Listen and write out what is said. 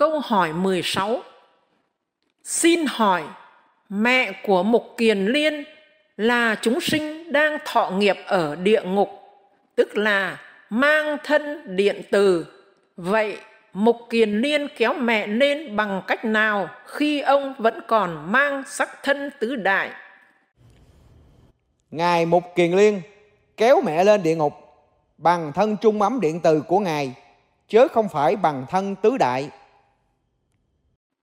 Câu hỏi 16 Xin hỏi, mẹ của Mục Kiền Liên là chúng sinh đang thọ nghiệp ở địa ngục, tức là mang thân điện từ. Vậy Mục Kiền Liên kéo mẹ lên bằng cách nào khi ông vẫn còn mang sắc thân tứ đại? Ngài Mục Kiền Liên kéo mẹ lên địa ngục bằng thân trung ấm điện từ của Ngài, chứ không phải bằng thân tứ đại